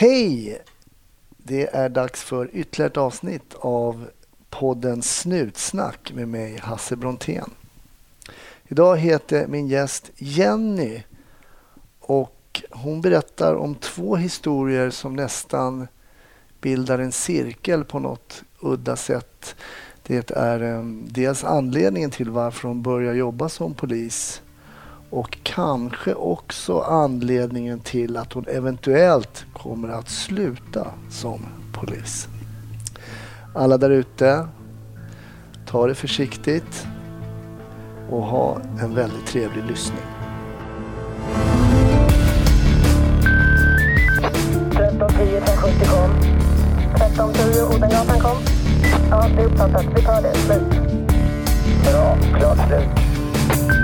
Hej! Det är dags för ytterligare ett avsnitt av podden Snutsnack med mig, Hasse Brontén. Idag heter min gäst Jenny och hon berättar om två historier som nästan bildar en cirkel på något udda sätt. Det är eh, dels anledningen till varför hon börjar jobba som polis och kanske också anledningen till att hon eventuellt kommer att sluta som polis. Alla där ute, ta det försiktigt och ha en väldigt trevlig lyssning. 1310 1070 kom. 1310 Odengatan kom. Ja, det är uppfattat. Vi tar det. Slut. Bra. Klart slut.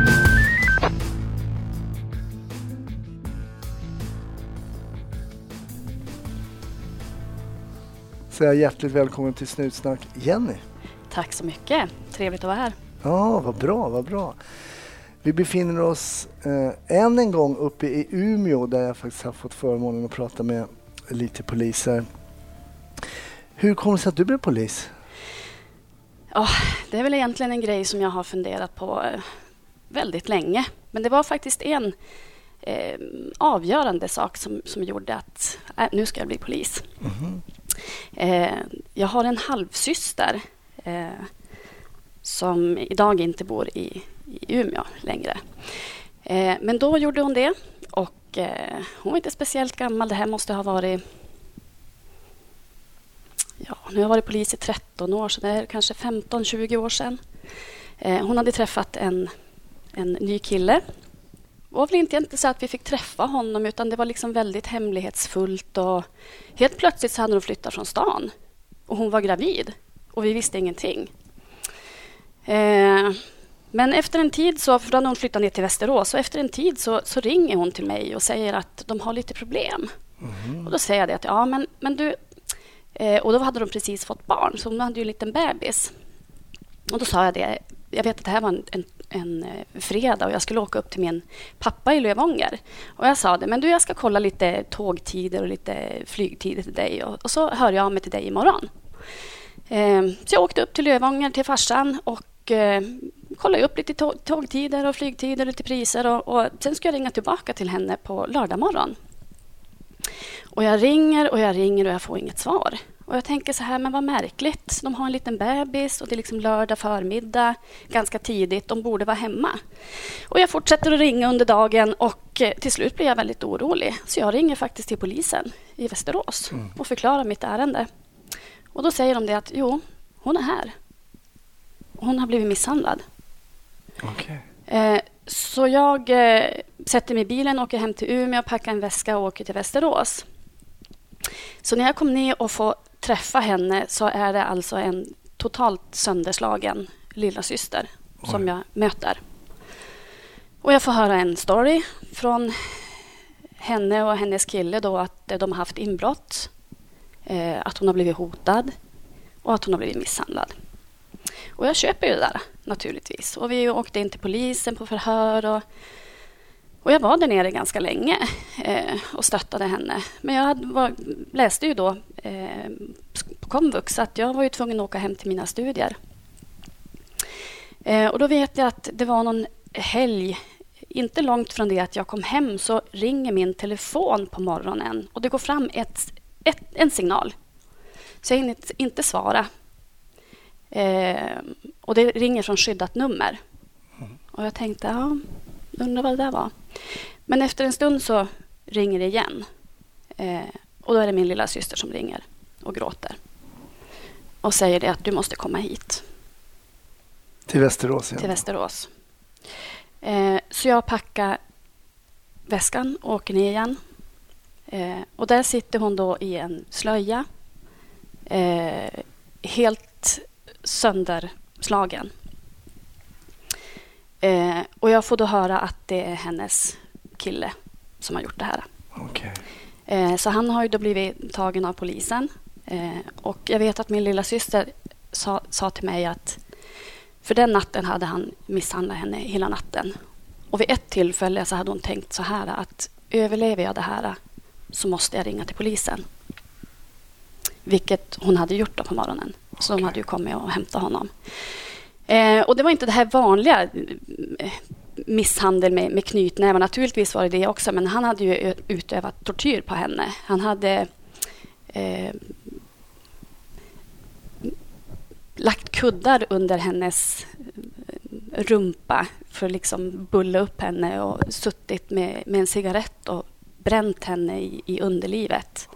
Jag hjärtligt välkommen till Snutsnack Jenny. Tack så mycket. Trevligt att vara här. Ja, vad bra, vad bra. Vi befinner oss eh, än en gång uppe i Umeå där jag faktiskt har fått förmånen att prata med lite poliser. Hur kommer det sig att du blev polis? Ja, det är väl egentligen en grej som jag har funderat på eh, väldigt länge. Men det var faktiskt en eh, avgörande sak som, som gjorde att äh, nu ska jag bli polis. Eh, jag har en halvsyster eh, som idag inte bor i, i Umeå längre. Eh, men då gjorde hon det och eh, hon var inte speciellt gammal. Det här måste ha varit... Ja, nu har jag varit polis i 13 år, så det är kanske 15-20 år sedan. Eh, hon hade träffat en, en ny kille var väl inte, inte så att vi fick träffa honom utan det var liksom väldigt hemlighetsfullt. Och helt plötsligt så hade hon flyttat från stan och hon var gravid och vi visste ingenting. Eh, men efter en tid, så, för då hade hon flyttat ner till Västerås, och efter en tid så, så ringer hon till mig och säger att de har lite problem. Och Då säger jag det att ja, men, men du... Eh, och då hade de precis fått barn, så hon hade ju en liten bebis. Och då sa jag det, jag vet att det här var en, en, en eh, fredag och jag skulle åka upp till min pappa i Lövånger. Och jag sa det, men du jag ska kolla lite tågtider och lite flygtider till dig och, och så hör jag av mig till dig imorgon. Eh, så jag åkte upp till Lövånger till farsan och eh, kollade upp lite tågtider och flygtider, lite priser och, och sen ska jag ringa tillbaka till henne på lördag morgon. Och jag ringer och jag ringer och jag får inget svar. Och jag tänker så här, men vad märkligt. De har en liten bebis och det är liksom lördag förmiddag, ganska tidigt. De borde vara hemma. Och jag fortsätter att ringa under dagen och eh, till slut blir jag väldigt orolig. Så jag ringer faktiskt till polisen i Västerås och förklarar mitt ärende. Och då säger de det att jo, hon är här. Hon har blivit misshandlad. Okej. Eh, Så jag eh, sätter mig i bilen, åker hem till Umeå, packar en väska och åker till Västerås. Så när jag kom ner och får träffa henne så är det alltså en totalt sönderslagen lilla syster som jag möter. Och jag får höra en story från henne och hennes kille då att de har haft inbrott, eh, att hon har blivit hotad och att hon har blivit misshandlad. Och jag köper ju det där naturligtvis. Och vi åkte in till polisen på förhör. Och, och jag var där nere ganska länge eh, och stöttade henne. Men jag hade, var, läste ju då eh, på komvux att jag var ju tvungen att åka hem till mina studier. Eh, och då vet jag att det var någon helg inte långt från det att jag kom hem så ringer min telefon på morgonen och det går fram ett, ett, en signal. Så jag hinner inte- inte svara. Eh, och det ringer från skyddat nummer. Och jag tänkte, ja, undrar vad det där var. Men efter en stund så ringer det igen. Eh, och då är det min lilla syster som ringer och gråter. Och säger det att du måste komma hit Till Västerås igen. till Västerås. Eh, så jag packar väskan och åker ner igen. Eh, och där sitter hon då i en slöja. Eh, helt sönderslagen. Eh, och jag får då höra att det är hennes kille som har gjort det här. Okej. Eh, Så han har ju då blivit tagen av polisen. Eh, Och jag vet att min lilla syster sa, sa till mig att för den natten hade han misshandlat henne hela natten. Och vid ett tillfälle så hade hon tänkt så här att överlever jag det här så måste jag ringa till polisen. Vilket hon hade gjort då på morgonen. Så de hade ju kommit och hämtat honom. Eh, och det var inte det här vanliga eh, misshandel med, med knytnävar. Naturligtvis var det det också, men han hade ju ö- utövat tortyr på henne. Han hade eh, lagt kuddar under hennes eh, rumpa för att liksom bulla upp henne och suttit med, med en cigarett och bränt henne i, i underlivet.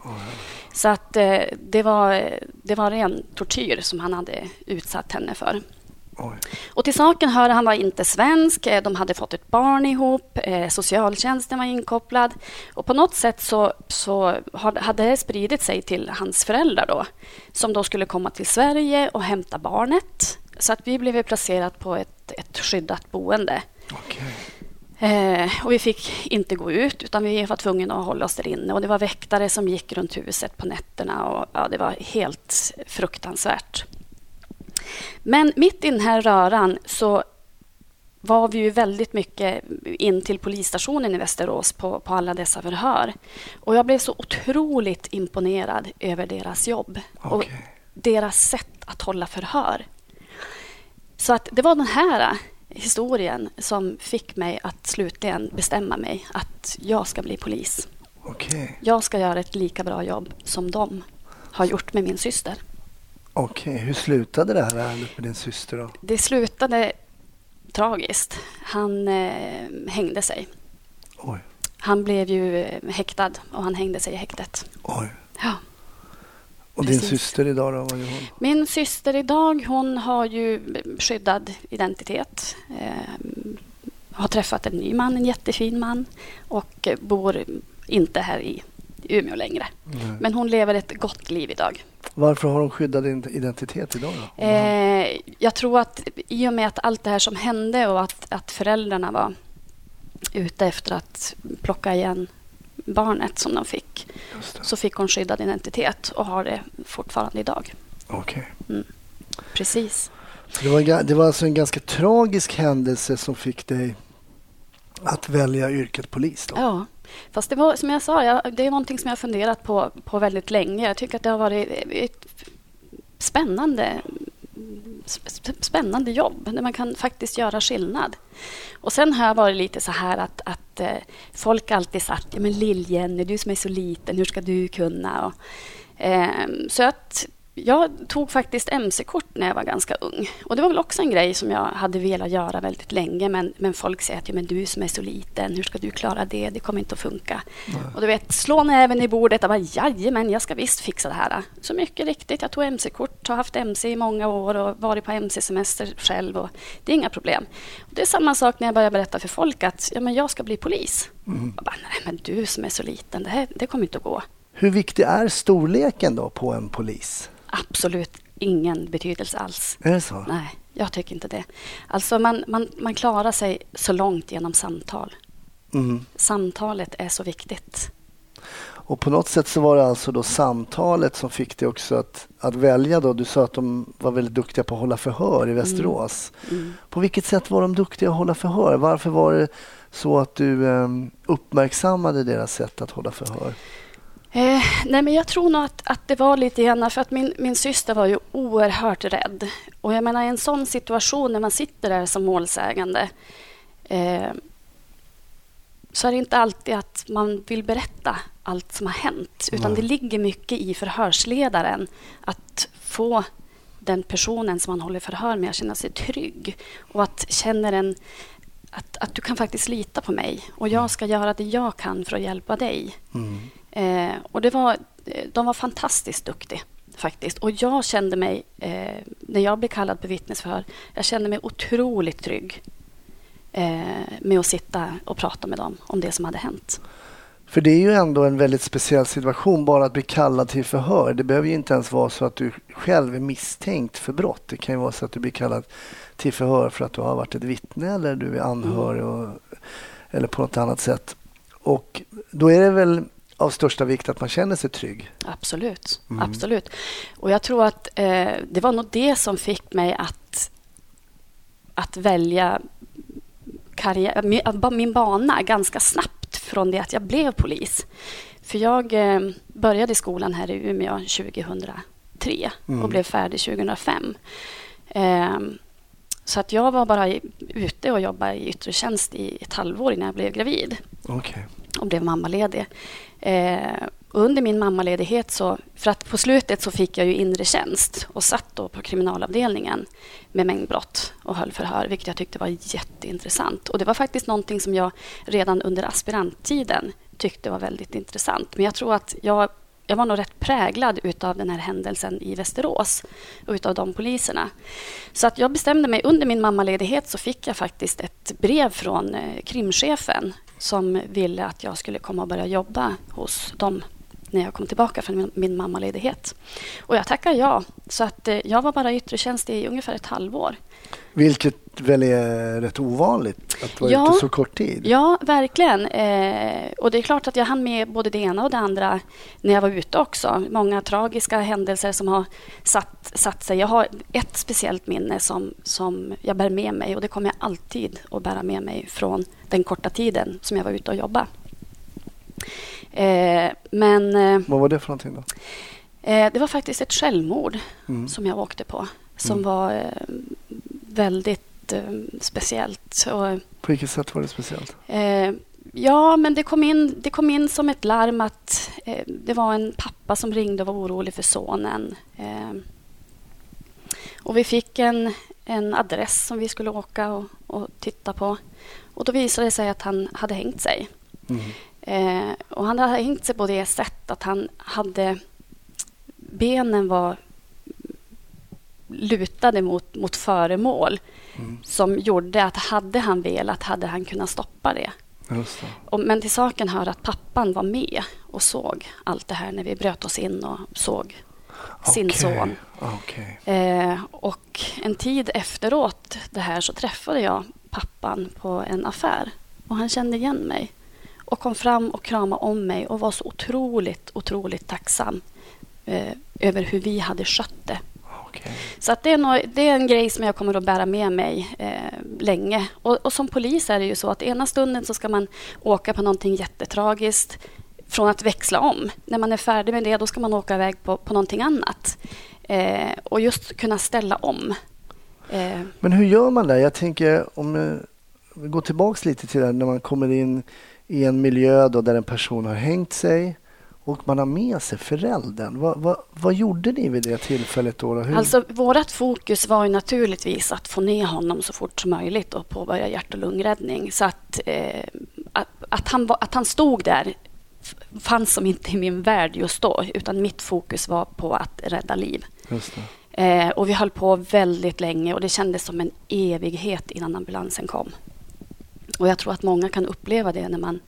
Så att eh, det, var, det var ren tortyr som han hade utsatt henne för. Oj. Och till saken hör, han var inte svensk, eh, de hade fått ett barn ihop, eh, socialtjänsten var inkopplad. Och på något sätt så, så hade det spridit sig till hans föräldrar då, som då skulle komma till Sverige och hämta barnet. Så att vi blev placerat på ett, ett skyddat boende. Okej. Eh, och vi fick inte gå ut, utan vi var tvungna att hålla oss där inne. Och det var väktare som gick runt huset på nätterna. Och, ja, det var helt fruktansvärt. Men mitt i den här röran så var vi ju väldigt mycket in till polisstationen i Västerås på, på alla dessa förhör. Och jag blev så otroligt imponerad över deras jobb och Okej. deras sätt att hålla förhör. Så att det var den här historien som fick mig att slutligen bestämma mig att jag ska bli polis. Okej. Jag ska göra ett lika bra jobb som de har gjort med min syster. Okej. Hur slutade det här ärendet med din syster då? Det slutade tragiskt. Han eh, hängde sig. Oj. Han blev ju eh, häktad och han hängde sig i häktet. Oj. Ja. Och din Precis. syster idag då? Vad gör hon? Min syster idag, hon har ju skyddad identitet. Eh, har träffat en ny man, en jättefin man och eh, bor inte här i Umeå längre. Nej. Men hon lever ett gott liv idag. Varför har hon skyddad identitet idag då? Eh, jag tror att i och med att allt det här som hände och att, att föräldrarna var ute efter att plocka igen barnet som de fick så fick hon skyddad identitet och har det fortfarande idag. Okej. Precis. Så det, var, det var alltså en ganska tragisk händelse som fick dig att välja yrket polis då? Ja, fast det var som jag sa, jag, det är någonting som jag har funderat på, på väldigt länge. Jag tycker att det har varit ett spännande, spännande jobb där man kan faktiskt göra skillnad. Och sen har jag varit lite så här att, att eh, folk alltid sagt ja, men Lill-Jenny, du som är så liten, hur ska du kunna? Och, eh, så att jag tog faktiskt mc-kort när jag var ganska ung. Och Det var väl också en grej som jag hade velat göra väldigt länge. Men, men folk säger att ja, men du som är så liten, hur ska du klara det? Det kommer inte att funka. Och du vet, slå näven i bordet och bara jajamän, jag ska visst fixa det här. Så mycket riktigt, jag tog mc-kort, har haft mc i många år och varit på mc-semester själv. Och det är inga problem. Och det är samma sak när jag börjar berätta för folk att ja, men jag ska bli polis. Jag bara, nej men du som är så liten, det, här, det kommer inte att gå. Hur viktig är storleken då på en polis? Absolut ingen betydelse alls. Är det så? Nej, jag tycker inte det. Alltså man, man, man klarar sig så långt genom samtal. Mm. Samtalet är så viktigt. Och på något sätt så var det alltså då samtalet som fick dig också att, att välja då. Du sa att de var väldigt duktiga på att hålla förhör i Västerås. Mm. På vilket sätt var de duktiga att hålla förhör? Varför var det så att du eh, uppmärksammade deras sätt att hålla förhör? Eh, nej men jag tror nog att, att det var lite grann för att min, min syster var ju oerhört rädd. Och jag menar i en sån situation när man sitter där som målsägande eh, så är det inte alltid att man vill berätta allt som har hänt. Utan Nej. det ligger mycket i förhörsledaren att få den personen som man håller förhör med att känna sig trygg. Och att känna en, att, att du kan faktiskt lita på mig och jag ska göra det jag kan för att hjälpa dig. Mm. Eh, och det var, eh, de var fantastiskt duktiga faktiskt. Och jag kände mig, eh, när jag blev kallad på vittnesförhör, jag kände mig otroligt trygg eh, med att sitta och prata med dem om det som hade hänt. För det är ju ändå en väldigt speciell situation bara att bli kallad till förhör. Det behöver ju inte ens vara så att du själv är misstänkt för brott. Det kan ju vara så att du blir kallad till förhör för att du har varit ett vittne eller du är anhörig och, eller på något annat sätt. Och då är det väl av största vikt att man känner sig trygg. Absolut. Mm. absolut. Och jag tror att eh, det var nog det som fick mig att, att välja karriär, min, min bana ganska snabbt från det att jag blev polis. För jag eh, började skolan här i Umeå 2003 Mm. och blev färdig 2005. Eh, så att jag var bara ute och jobbade i yttre tjänst i ett halvår innan jag blev gravid Okej. och blev mammaledig. Eh, under min mammaledighet, så, för att på slutet så fick jag ju inre tjänst och satt då på kriminalavdelningen med mängdbrott och höll förhör, vilket jag tyckte var jätteintressant. Och det var faktiskt någonting som jag redan under aspiranttiden tyckte var väldigt intressant. Men jag tror att jag, jag var nog rätt präglad utav den här händelsen i Västerås och utav de poliserna. Så att jag bestämde mig, under min mammaledighet så fick jag faktiskt ett brev från eh, krimchefen som ville att jag skulle komma och börja jobba hos dem när jag kom tillbaka från min, min mammaledighet. Och jag tackade ja. Så att eh, jag var bara i yttre tjänst i ungefär ett halvår. Vilket väl är rätt ovanligt att vara Ja. ute så kort tid. Ja, verkligen. Eh, och det är klart att jag hann med både det ena och det andra när jag var ute också. Många tragiska händelser som har satt, satt sig. Jag har ett speciellt minne som, som jag bär med mig och det kommer jag alltid att bära med mig från den korta tiden som jag var ute och jobbade. Eh, men eh, Vad var det för någonting då? eh, det var faktiskt ett självmord Mm. som jag åkte på som Mm. var eh, väldigt eh, speciellt. Och, På vilket sätt var det speciellt? Eh, ja, men det kom, in, det kom in som ett larm att eh, det var en pappa som ringde och var orolig för sonen. Eh, och vi fick en, en adress som vi skulle åka och, och titta på. Och då visade det sig att han hade hängt sig. Mm. Eh, och han hade hängt sig på det sätt att han hade... Benen var lutade mot, mot föremål Mm. som gjorde att hade han velat hade han kunnat stoppa det. Det. Och, men till saken hör att pappan var med och såg allt det här när vi bröt oss in och såg sin Okej. son. Okej. Eh, och en tid efteråt det här så träffade jag pappan på en affär och han kände igen mig och kom fram och kramade om mig och var så otroligt, otroligt tacksam eh, över hur vi hade skött det. Okej. Så att det, är nog, det är en grej som jag kommer att bära med mig eh, länge. Och, och som polis är det ju så att ena stunden så ska man åka på någonting jättetragiskt från att växla om. När man är färdig med det då ska man åka iväg på, på någonting annat. Eh, och just kunna ställa om. Eh, Men hur gör man det? Jag tänker om eh, vi går tillbaks lite till det här, när man kommer in i en miljö då där en person har hängt sig och man har med sig föräldern. Vad, vad, vad gjorde ni vid det tillfället då? Hur? Alltså, vårt fokus var ju naturligtvis att få ner honom så fort som möjligt och påbörja hjärt och lungräddning. Så att, eh, att, att, han, att han stod där fanns som inte i min värld just då, utan mitt fokus var på att rädda liv. Eh, och vi höll på väldigt länge och det kändes som en evighet innan ambulansen kom. Och jag tror att många kan uppleva det när man,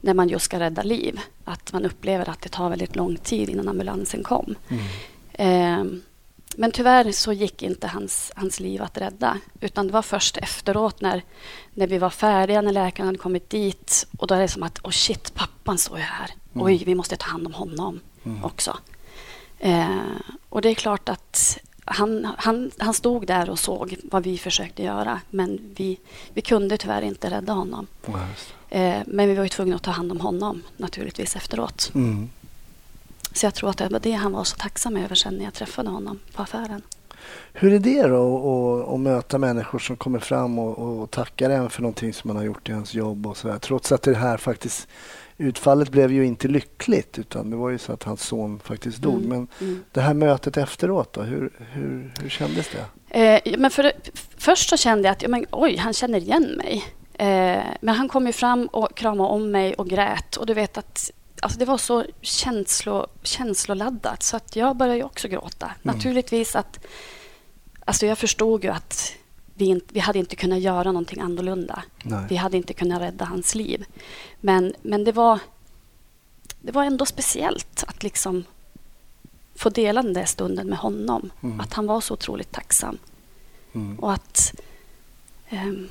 när man just ska rädda liv. Att man upplever att det tar väldigt lång tid innan ambulansen kom. Mm. Eh, men tyvärr så gick inte hans, hans liv att rädda. Utan det var först efteråt när, när vi var färdiga, när läkaren hade kommit dit. Och då är det som att, oh shit, pappan står ju här. Mm. Oj, vi måste ta hand om honom Mm. också. Eh, och det är klart att han, han, han stod där och såg vad vi försökte göra. Men vi, vi kunde tyvärr inte rädda honom. Eh, men vi var ju tvungna att ta hand om honom naturligtvis efteråt. Mm. Så jag tror att det var det han var så tacksam över sen när jag träffade honom på affären. Hur är det då att- möta människor som kommer fram och, och tackar en för någonting som man har gjort i ens jobb och så där. Trots att det här faktiskt utfallet blev ju inte lyckligt utan det var ju så att hans son faktiskt dog. Mm, Men mm. det här mötet efteråt då, hur, hur, hur kändes det? Eh, men för, först så kände jag att ja, men, oj, han känner igen mig. Eh, men han kom ju fram och kramade om mig och grät. Och du vet att alltså, det var så känslo, känsloladdat så att jag började också gråta. Naturligtvis att... Alltså jag förstod ju att vi, inte, vi hade inte kunnat göra någonting annorlunda. Nej. Vi hade inte kunnat rädda hans liv. Men, men det, var, det var ändå speciellt att liksom få dela den där stunden med honom. Mm. Att han var så otroligt tacksam. Mm. Och att... ehm,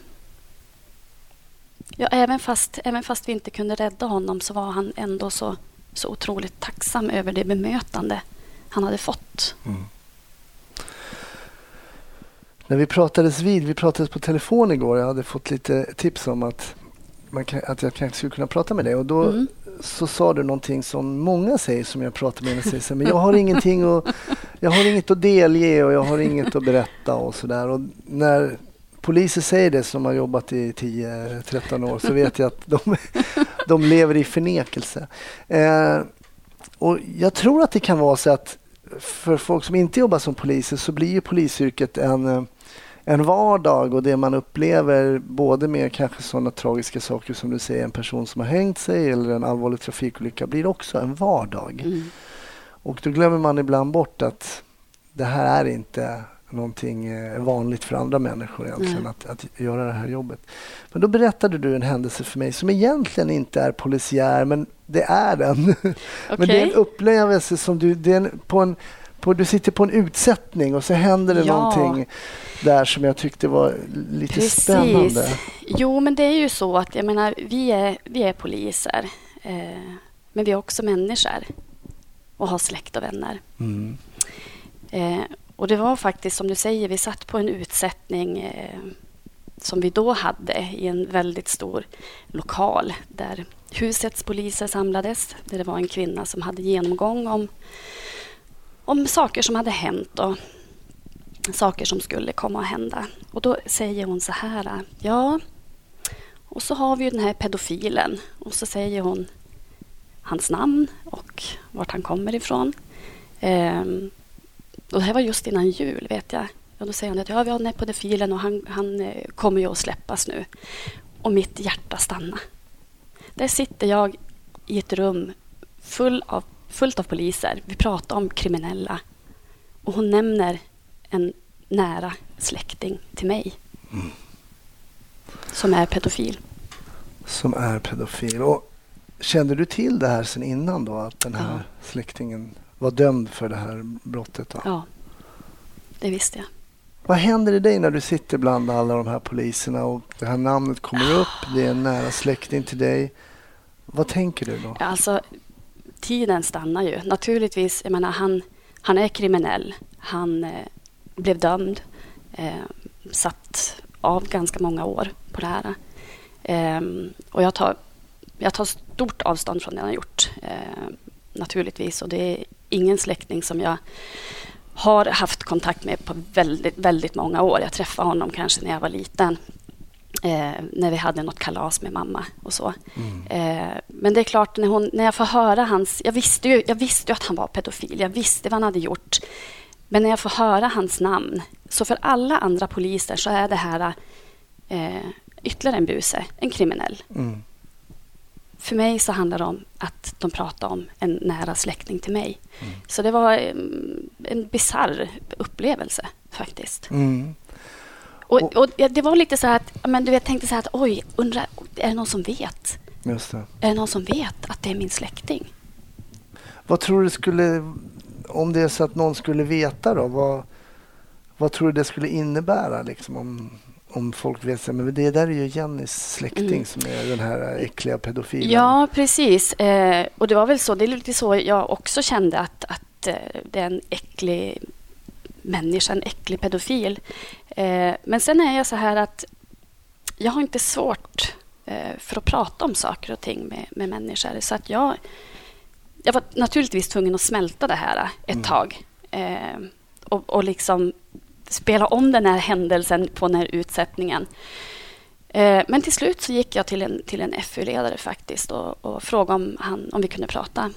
ja, även, fast, även fast vi inte kunde rädda honom så var han ändå så, så otroligt tacksam över det bemötande han hade fått. Mm. När vi pratades vid, vi pratades på telefon igår, jag hade fått lite tips om att, man kan, att jag kanske skulle kunna prata med dig och då Mm. så sa du någonting som många säger som jag pratar med. Säger, så här, men jag har ingenting att, jag har inget att delge och jag har inget att berätta och sådär. När poliser säger det som har jobbat i 10-13 år så vet jag att de, de lever i förnekelse. Eh, och jag tror att det kan vara så att för folk som inte jobbar som poliser så blir ju polisyrket en, en vardag och det man upplever både med kanske sådana tragiska saker som du säger, en person som har hängt sig eller en allvarlig trafikolycka blir också en vardag. Mm. Och då glömmer man ibland bort att det här är inte någonting eh, vanligt för andra människor egentligen att, att göra det här jobbet. Men då berättade du en händelse för mig som egentligen inte är polisiär men det är den. Okay. men det är en upplevelse som du... Det är på en, på, du sitter på en utsättning och så händer det ja. någonting där som jag tyckte var lite Precis. spännande. Jo, men det är ju så att jag menar, vi är, vi är poliser. Eh, men vi är också människor och har släkt och vänner. Mm. Eh, och det var faktiskt som du säger, vi satt på en utsättning eh, som vi då hade i en väldigt stor lokal där husets poliser samlades. Där det var en kvinna som hade genomgång om, om saker som hade hänt och saker som skulle komma att hända. Och då säger hon så här, ja, och så har vi den här pedofilen och så säger hon hans namn och vart han kommer ifrån. Um, och det här var just innan jul, vet jag. Och då säger han att ja, vi har den här pedofilen och han, han eh, kommer ju att släppas nu. Och mitt hjärta stannar. Där sitter jag i ett rum full av, fullt av poliser. Vi pratar om kriminella. Och hon nämner en nära släkting till mig. Mm. Som är pedofil. Som är pedofil. Och kände du till det här sen innan då? Att den här ja. släktingen var dömd för det här brottet? Då? Ja, det visste jag. Vad händer i dig när du sitter bland alla de här poliserna och det här namnet kommer upp, det är en nära släkting till dig. Vad tänker du då? Alltså, tiden stannar ju. Naturligtvis, jag menar, han, han är kriminell. Han eh, blev dömd, eh, satt av ganska många år på det här. Eh, och jag tar, jag tar stort avstånd från det han har gjort, eh, naturligtvis. Och det är ingen släkting som jag har haft kontakt med på väldigt, väldigt många år. Jag träffade honom kanske när jag var liten. Eh, när vi hade något kalas med mamma och så. Mm. Eh, men det är klart, när, hon, när jag får höra hans... Jag visste, ju, jag visste ju att han var pedofil. Jag visste vad han hade gjort. Men när jag får höra hans namn, så för alla andra poliser så är det här eh, ytterligare en buse, en kriminell. Mm. För mig så handlar det om att de pratar om en nära släkting till mig. Mm. Så det var mm, en bizarr upplevelse faktiskt. Mm. Och, och, det var lite så här att men du vet, tänkte så här att oj, undrar, är det någon som vet? Just det. Är det någon som vet att det är min släkting? Vad tror du skulle, om det är så att någon skulle veta då, vad, vad tror du det skulle innebära liksom om om folk vet sig, men det där är ju Jennys släkting mm. som är den här äckliga pedofilen. Ja, precis. Eh, och det var väl så, det är lite så jag också kände att, att eh, det är en äcklig människa, en äcklig pedofil. Eh, men sen är jag så här att jag har inte svårt eh, för att prata om saker och ting med, med människor. Så att jag, jag var naturligtvis tvungen att smälta det här ett mm. tag. Eh, och, och liksom spela om den här händelsen på den här utsättningen. Eh, men till slut så gick jag till en, till en FU-ledare faktiskt och, och frågade om, han, om vi kunde prata.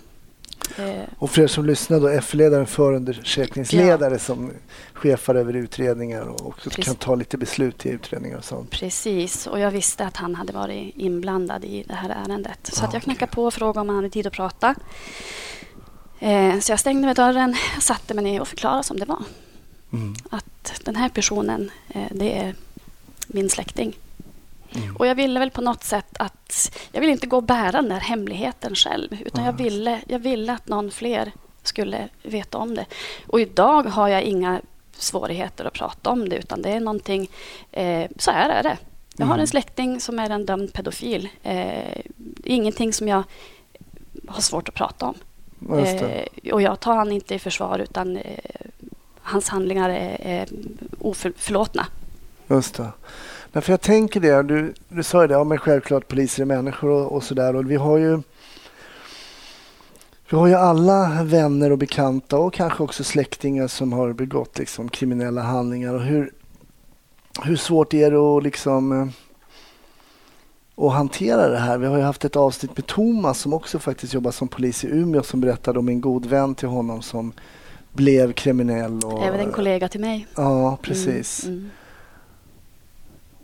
Eh, och för er som lyssnar då, F-ledaren förundersökningsledare ja. som chefar över utredningar och också Precis. kan ta lite beslut i utredningar och sånt. Precis, och jag visste att han hade varit inblandad i det här ärendet. Så ah, att jag knackade okay. på och frågade om han hade tid att prata. Eh, så jag stängde med dörren, satte mig ner och förklarade som det var. Mm. Att den här personen, eh, det är min släkting. Mm. Och jag ville väl på något sätt att... Jag ville inte gå och bära den där hemligheten själv. Utan jag, ville, jag ville att någon fler skulle veta om det. Och idag har jag inga svårigheter att prata om det. Utan det är någonting... Eh, så här är det. Jag har en mm. släkting som är en dömd pedofil. Eh, ingenting som jag har svårt att prata om. Eh, och jag tar han inte i försvar utan eh, hans handlingar är, är oförlåtna. Just det. Nej, för jag tänker det, du, du sa ju det, ja, men självklart poliser är människor och, och sådär. Och vi har ju Vi har ju alla vänner och bekanta och kanske också släktingar som har begått liksom, kriminella handlingar. Och hur, hur svårt är det att, liksom, eh, att hantera det här? Vi har ju haft ett avsnitt med Thomas som också faktiskt jobbar som polis i Umeå som berättade om en god vän till honom som blev kriminell. Och, Även en kollega till mig. Ja, precis. Mm, mm.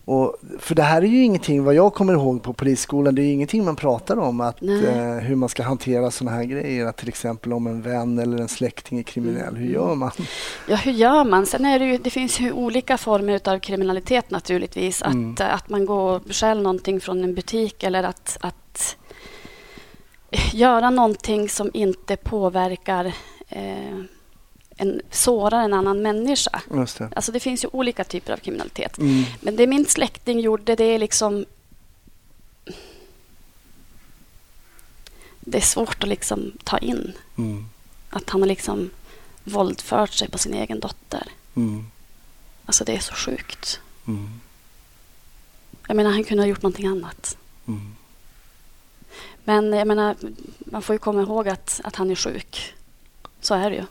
Och, för det här är ju ingenting, vad jag kommer ihåg på polisskolan, det är ingenting man pratar om att, eh, hur man ska hantera sådana här grejer. Att till exempel om en vän eller en släkting är kriminell, hur gör man? Ja, hur gör man? Sen är det ju, det finns ju olika former av kriminalitet naturligtvis. Att, Mm. att man går och stjäl någonting från en butik eller att, att göra någonting som inte påverkar eh, en, sårar en annan människa. Det. Alltså det finns ju olika typer av kriminalitet. Mm. Men det min släkting gjorde, det är liksom... Det är svårt att liksom ta in. Mm. Att han har liksom våldfört sig på sin egen dotter. Mm. Alltså det är så sjukt. Mm. Jag menar, han kunde ha gjort någonting annat. Mm. Men jag menar, man får ju komma ihåg att, att han är sjuk. Så är det ju.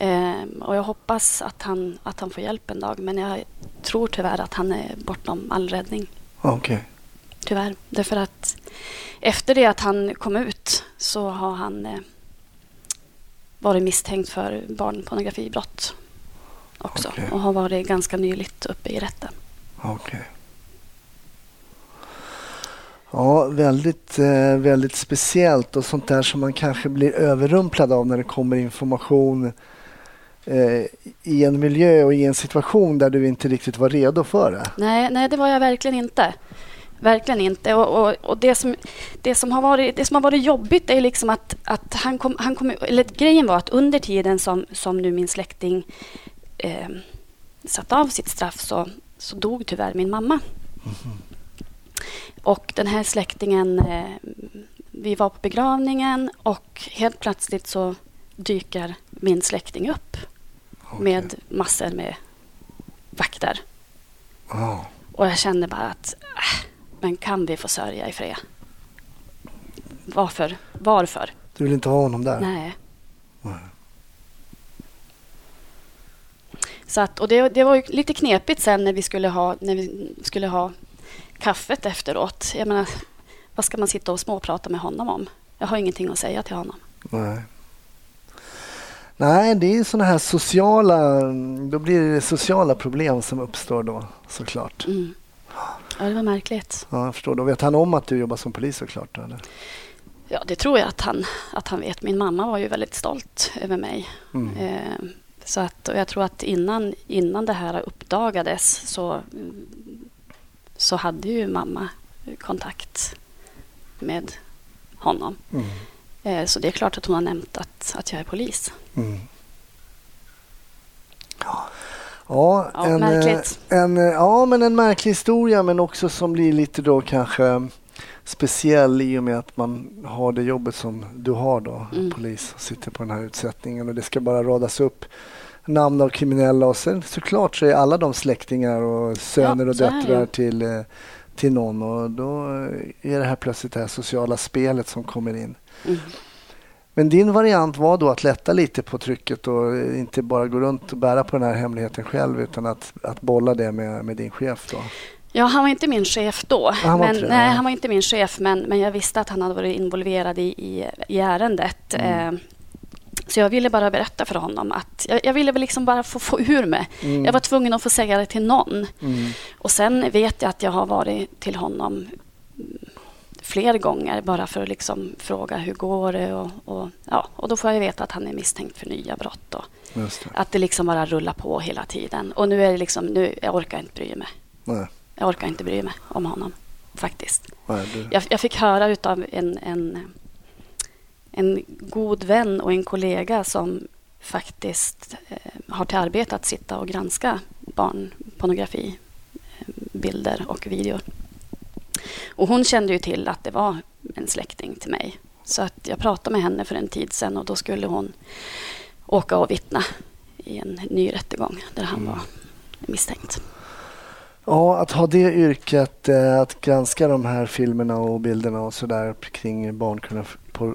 Ehm, och jag hoppas att han, att han får hjälp en dag. Men jag tror tyvärr att han är bortom all räddning. Okej. Tyvärr. Därför att efter det att han kom ut så har han eh, varit misstänkt för barnpornografibrott också. Okej. Och har varit ganska nyligt uppe i rätten. Okej. Ja, väldigt, eh, väldigt speciellt och sånt där som man kanske blir överrumplad av när det kommer information i en miljö och i en situation där du inte riktigt var redo för det. Nej, nej, det var jag verkligen inte. Verkligen inte. Och, och, och det, som, det, som har varit, det som har varit jobbigt är liksom att, att han kom, han kom... Eller grejen var att under tiden som, som nu min släkting eh, satt av sitt straff så, så dog tyvärr min mamma. Och den här släktingen... Eh, vi var på begravningen och helt plötsligt så dyker min släkting upp Okej. med massor med vakter. Ja. Och jag kände bara att, äh, men kan vi få sörja i fred? Varför? Varför? Du vill inte ha honom där? Nej. Nej. Så att, och det, det var ju lite knepigt sen när vi skulle ha, när vi skulle ha kaffet efteråt. Jag menar, vad ska man sitta och småprata med honom om? Jag har ingenting att säga till honom. Nej. Nej, det är sådana här sociala, då blir det sociala problem som uppstår då såklart. Mm. Ja, det var märkligt. Ja, jag förstår. Då vet han om att du jobbar som polis såklart? Eller? Ja, det tror jag att han, att han vet. Min mamma var ju väldigt stolt över mig. Mm. Eh, så att, och jag tror att innan, innan det här uppdagades så, så hade ju mamma kontakt med honom. Mm. Eh, så det är klart att hon har nämnt att, att jag är polis. Mm. Ja, ja, Ja, en, märkligt. eh, en, eh, ja, men en märklig historia men också som blir lite då kanske speciell i och med att man har det jobbet som du har då, Mm. polis, och sitter på den här utsättningen och det ska bara radas upp namn av kriminella och sen såklart så är alla de släktingar och söner Ja, och döttrar till, till någon och då är det här plötsligt det här sociala spelet som kommer in. Mm. Men din variant var då att lätta lite på trycket och inte bara gå runt och bära på den här hemligheten själv utan att, att bolla det med, med din chef då. Ja, han var inte min chef då. Han men, nej, han var inte min chef, men, men jag visste att han hade varit involverad i, i, i ärendet. Mm. Eh, så jag ville bara berätta för honom att jag, jag ville väl liksom bara få, få ur mig. Mm. Jag var tvungen att få säga det till någon. Mm. Och sen vet jag att jag har varit till honom fler gånger bara för att liksom fråga hur går det och, och, ja, och då får jag veta att han är misstänkt för nya brott. Och det. att det liksom bara rullar på hela tiden. Och nu är det liksom, nu, jag orkar inte bry mig. Nej, Jag orkar inte bry mig om honom faktiskt. nej, du. Jag, jag fick höra av en, en, en god vän och en kollega som faktiskt eh, har till arbete att sitta och granska barnpornografi, eh, bilder och videor. Och hon kände ju till att det var en släkting till mig. Så att jag pratade med henne för en tid sedan och då skulle hon åka och vittna i en ny rättegång där han var misstänkt. Ja, att ha det yrket, eh, att granska de här filmerna och bilderna och sådär kring barnpornografi, por,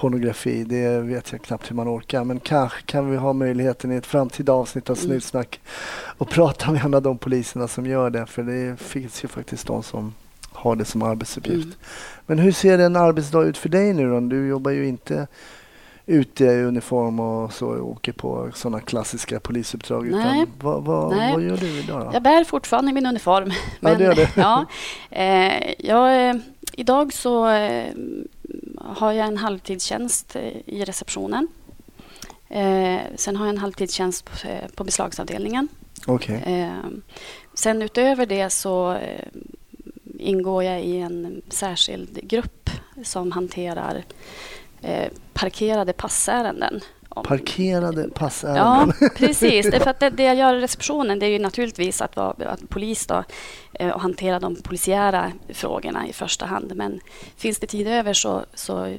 pornografi. Det vet jag knappt hur man orkar. Men kanske kan vi ha möjligheten i ett framtida avsnitt av Mm. Snutsnack och prata med en av de poliserna som gör det. För det finns ju faktiskt de som har det som arbetsuppgift. Mm. Men hur ser en arbetsdag ut för dig nu då? Du jobbar ju inte ute i uniform och så och åker på sådana klassiska polisuppdrag. Nej. Utan vad, vad, Nej. vad gör du idag då? Jag bär fortfarande min uniform. Ja, det gör det. ja, eh, jag, eh, idag så eh, har jag en halvtidstjänst eh, i receptionen. Eh, sen har jag en halvtidstjänst på, eh, på beslagsavdelningen. Okej. Eh, sen utöver det så eh, ingår jag i en särskild grupp som hanterar parkerade passärenden. Om- Parkerade Ja, precis. Det är för att det, det jag gör i receptionen det är ju naturligtvis att vara att polis då, eh, och hantera de polisiära frågorna i första hand. Men finns det tid över så, så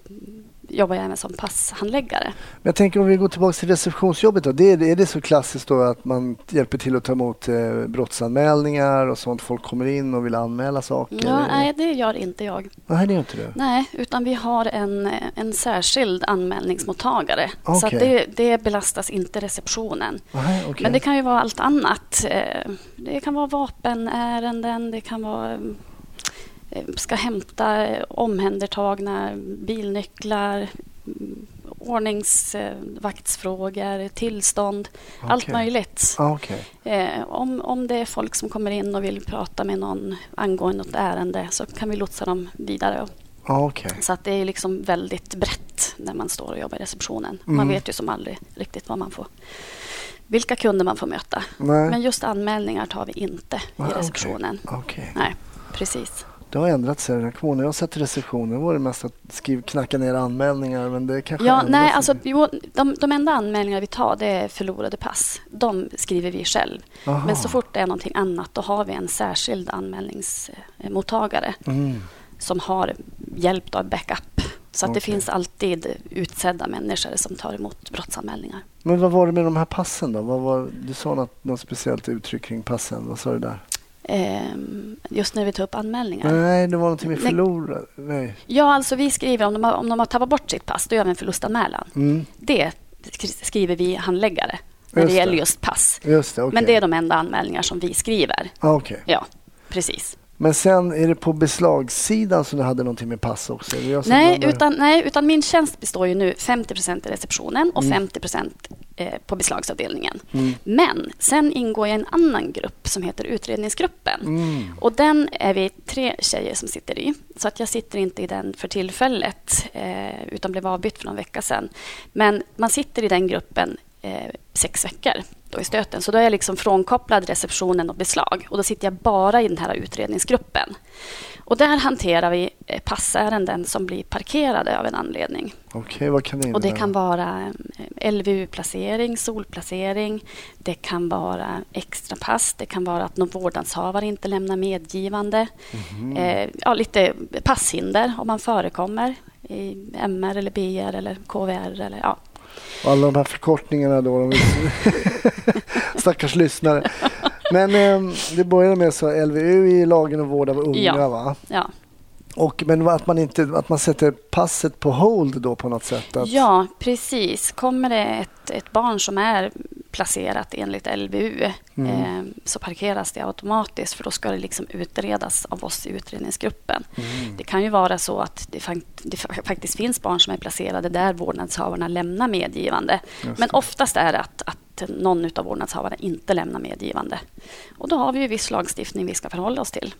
jobbar jag även som passhandläggare. Men jag tänker om vi går tillbaka till receptionsjobbet. Då. Det är, är det så klassiskt då att man hjälper till att ta emot eh, brottsanmälningar och sånt? Folk kommer in och vill anmäla saker? Ja, nej, det gör inte jag. nej, det gör inte du. Nej, utan vi har en, en särskild anmälningsmottagare. Så att Okej. det, det belastas inte receptionen. Nej, okej. Men det kan ju vara allt annat. Eh, Det kan vara vapenärenden, det kan vara ska hämta eh, omhändertagna bilnycklar, mm, ordningsvaktsfrågor, tillstånd, allt Okej. möjligt. Ah, okej. Eh, om, om det är folk som kommer in och vill prata med någon angående något ärende så kan vi lotsa dem vidare. Ah, okej. Så att det är liksom väldigt brett när man står och jobbar i receptionen. Mm. Man vet ju som aldrig riktigt vad man får, vilka kunder man får möta. Nej. Men just anmälningar tar vi inte Ah, i receptionen. Okej. Nej, precis. Det har ändrat sig. Jag kommer ihåg när jag satt i receptionen var det mest att skriva, knacka ner anmälningar. Men det kanske Ja, nej, alltså, jo, de, de enda anmälningar vi tar det är förlorade pass. De skriver vi själv. Aha. Men så fort det är någonting annat då har vi en särskild anmälningsmottagare Mm. som har hjälp av backup. Så att det finns alltid utsedda människor som tar emot brottsanmälningar. Men vad var det med de här passen då? Vad var, du sa något, något speciellt uttryck kring passen. Vad sa du där? Ehm, just när vi tar upp anmälningar. Nej, det var någonting med Nej. förlorade. Nej. Ja, alltså vi skriver om de har, om de har tappat bort sitt pass, då gör vi en förlustanmälan. Mm. Det skri- skriver vi handläggare när Just det gäller just pass. Just det, okej. Men det är de enda anmälningar som vi skriver. ah, okej. Ja, precis. Men sen är det på beslagssidan som du hade någonting med pass också? Nej utan, nej, utan min tjänst består ju nu 50% i receptionen och Mm. 50 eh, på beslagsavdelningen. Mm. Men sen ingår jag i en annan grupp som heter utredningsgruppen. Mm. Och den är vi tre tjejer som sitter i. Så att jag sitter inte i den för tillfället eh, utan blev avbytt för någon vecka sedan. Men man sitter i den gruppen eh, sex veckor då i stöten. Så då är jag liksom frånkopplad receptionen och beslag. Och då sitter jag bara i den här utredningsgruppen. Och där hanterar vi eh, passärenden som blir parkerade av en anledning. Okej, vad kan det innebära? Och det kan vara eh, LVU-placering, solplacering. Det kan vara extra pass. Det kan vara att någon vårdnadshavare inte lämnar medgivande. Mhm. Eh, ja, lite passhinder om man förekommer i MR eller BR eller KVR. Eller, ja. Och alla de här förkortningarna då. De Stackars lyssnare. Men eh, det började med så LVU i lagen om vård av unga Ja. va? Ja. Och, men att man, inte, att man sätter passet på hold då på något sätt? Att, ja, precis. Kommer det ett, ett barn som är placerat enligt LVU Mm. eh, så parkeras det automatiskt för då ska det liksom utredas av oss i utredningsgruppen. Mm. Det kan ju vara så att det, fakt- det fa- faktiskt finns barn som är placerade där vårdnadshavarna lämnar medgivande. Men oftast är det att, att någon av vårdnadshavarna inte lämnar medgivande. Och då har vi ju viss lagstiftning vi ska förhålla oss till.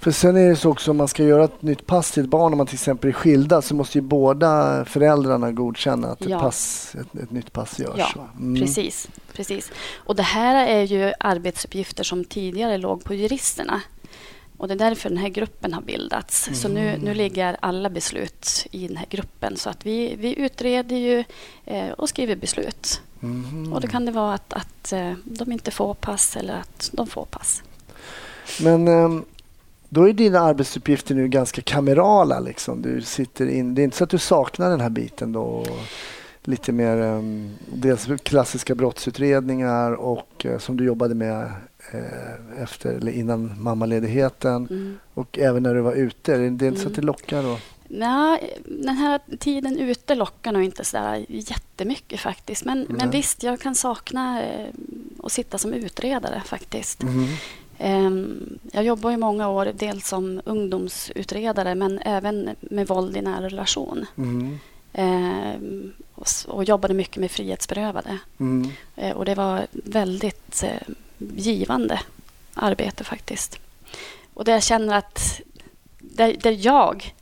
För sen är det så också om man ska göra ett nytt pass till ett barn om man till exempel är skilda så måste ju båda föräldrarna godkänna att Ja. ett, pass, ett, ett nytt pass görs. Ja? Mm. precis, precis. Och det här är ju arbetsuppgifter som tidigare låg på juristerna. Och det är därför den här gruppen har bildats. Så nu, Mm. nu ligger alla beslut i den här gruppen. Så att vi, vi utreder ju eh, och skriver beslut. Mhm. Och då kan det vara att, att eh, de inte får pass eller att de får pass. Men ehm, då är dina arbetsuppgifter nu ganska kamerala. Liksom. Du sitter in, det är inte så att du saknar den här biten då? Och Lite mer um, dels klassiska brottsutredningar och eh, som du jobbade med eh, efter eller innan mammaledigheten Mm. och även när du var ute. Det är inte så att det lockar då? Nej, den här tiden ute lockar nog inte så där jättemycket faktiskt. Men, men visst, jag kan sakna eh, att sitta som utredare faktiskt. Mm. Ehm, Jag jobbar i många år dels som ungdomsutredare men även med våld i nära relation. Ehm, och jobbade mycket med frihetsberövade. Mm. Eh, Och det var väldigt eh, givande arbete faktiskt. Och där jag känner att där, där jag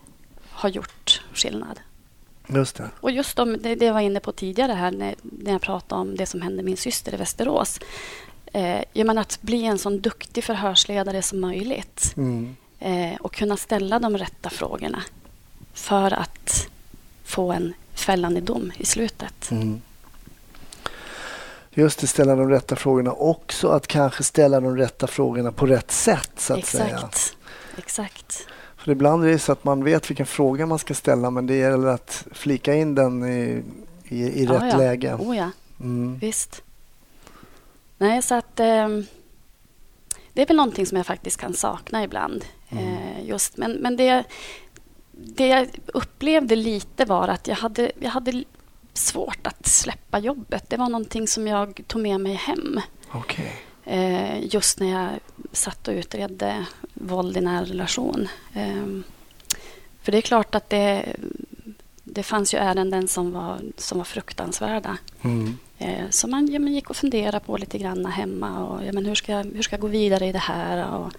har gjort skillnad. Just det. Och just om, det, det jag var inne på tidigare här när, när jag pratade om det som hände min syster i Västerås. Eh, jag menar att bli en sån duktig förhörsledare som möjligt Mm. eh, och kunna ställa de rätta frågorna för att få en fällande dom i slutet. Mm. Just det, ställa de rätta frågorna. Också att kanske ställa de rätta frågorna på rätt sätt. Så att säga. Exakt. Exakt. För ibland är det så att man vet vilken fråga man ska ställa men det gäller att flika in den i, i, i Ja, rätt ja. läge. Oh, ja. Mm. Visst. Nej, så att... ehm, det är väl någonting som jag faktiskt kan sakna ibland. Eh, just, men men det, det jag upplevde lite var att jag hade, jag hade svårt att släppa jobbet. Det var någonting som jag tog med mig hem. Okej. Eh, just när jag satt och utredde våld i nära relation. Ehm, för det är klart att det, det fanns ju ärenden som var, som var fruktansvärda. Mm. Eh, Så man, ja, man gick och funderade på lite grann hemma. Och, ja, men hur, ska, jag- hur ska jag gå vidare i det här? Och,